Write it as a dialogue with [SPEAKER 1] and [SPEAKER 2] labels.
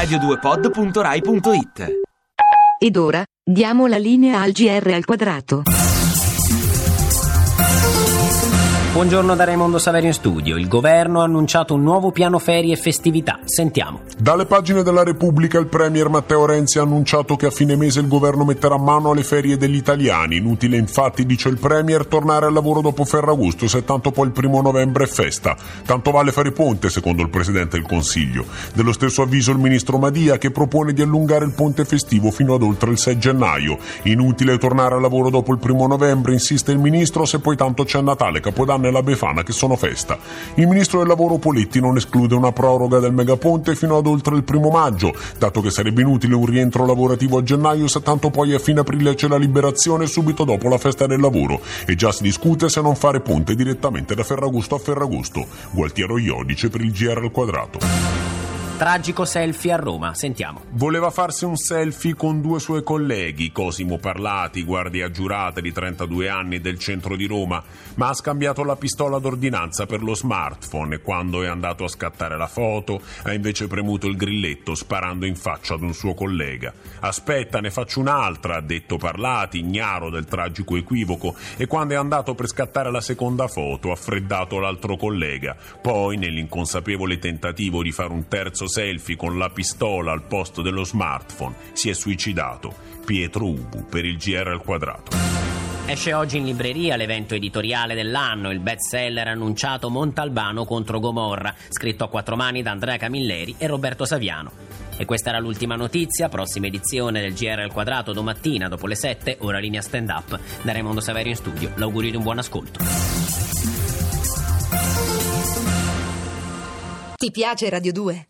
[SPEAKER 1] radio2pod.rai.it
[SPEAKER 2] Ed ora, diamo la linea al GR al quadrato.
[SPEAKER 3] Buongiorno da Raimondo Saverio in studio. Il governo ha annunciato un nuovo piano ferie e festività. Sentiamo.
[SPEAKER 4] Dalle pagine della Repubblica il premier Matteo Renzi ha annunciato che a fine mese il governo metterà mano alle ferie degli italiani. Inutile infatti, dice il premier, tornare al lavoro dopo Ferragosto se tanto poi il primo novembre è festa. Tanto vale fare ponte, secondo il Presidente del Consiglio. Dello stesso avviso il ministro Madia che propone di allungare il ponte festivo fino ad oltre il 6 gennaio. Inutile tornare al lavoro dopo il primo novembre, insiste il ministro, se poi tanto c'è Natale, Capodanno e la Befana che sono festa. Il ministro del lavoro Poletti non esclude una proroga del megaponte fino ad oltre il primo maggio, dato che sarebbe inutile un rientro lavorativo a gennaio se tanto poi a fine aprile c'è la liberazione subito dopo la festa del lavoro e già si discute se non fare ponte direttamente da Ferragosto a Ferragosto. Gualtiero Iodice per il GR al quadrato.
[SPEAKER 3] Tragico selfie a Roma. Sentiamo.
[SPEAKER 4] Voleva farsi un selfie con due suoi colleghi, Cosimo Parlati, guardia giurata di 32 anni del centro di Roma, ma ha scambiato la pistola d'ordinanza per lo smartphone e quando è andato a scattare la foto ha invece premuto il grilletto sparando in faccia ad un suo collega. Aspetta, ne faccio un'altra, ha detto Parlati, ignaro del tragico equivoco, e quando è andato per scattare la seconda foto ha freddato l'altro collega. Poi, nell'inconsapevole tentativo di fare un terzo selfie con la pistola al posto dello smartphone, si è suicidato. Pietro Ubu per il GR al quadrato.
[SPEAKER 3] Esce oggi in libreria l'evento editoriale dell'anno, il bestseller annunciato Montalbano contro Gomorra, scritto a quattro mani da Andrea Camilleri e Roberto Saviano. E questa era l'ultima notizia, prossima edizione del GR al quadrato domattina dopo le 7, ora linea stand up. Da Raimondo Saverio in studio, l'augurio di un buon ascolto.
[SPEAKER 2] Ti piace Radio 2?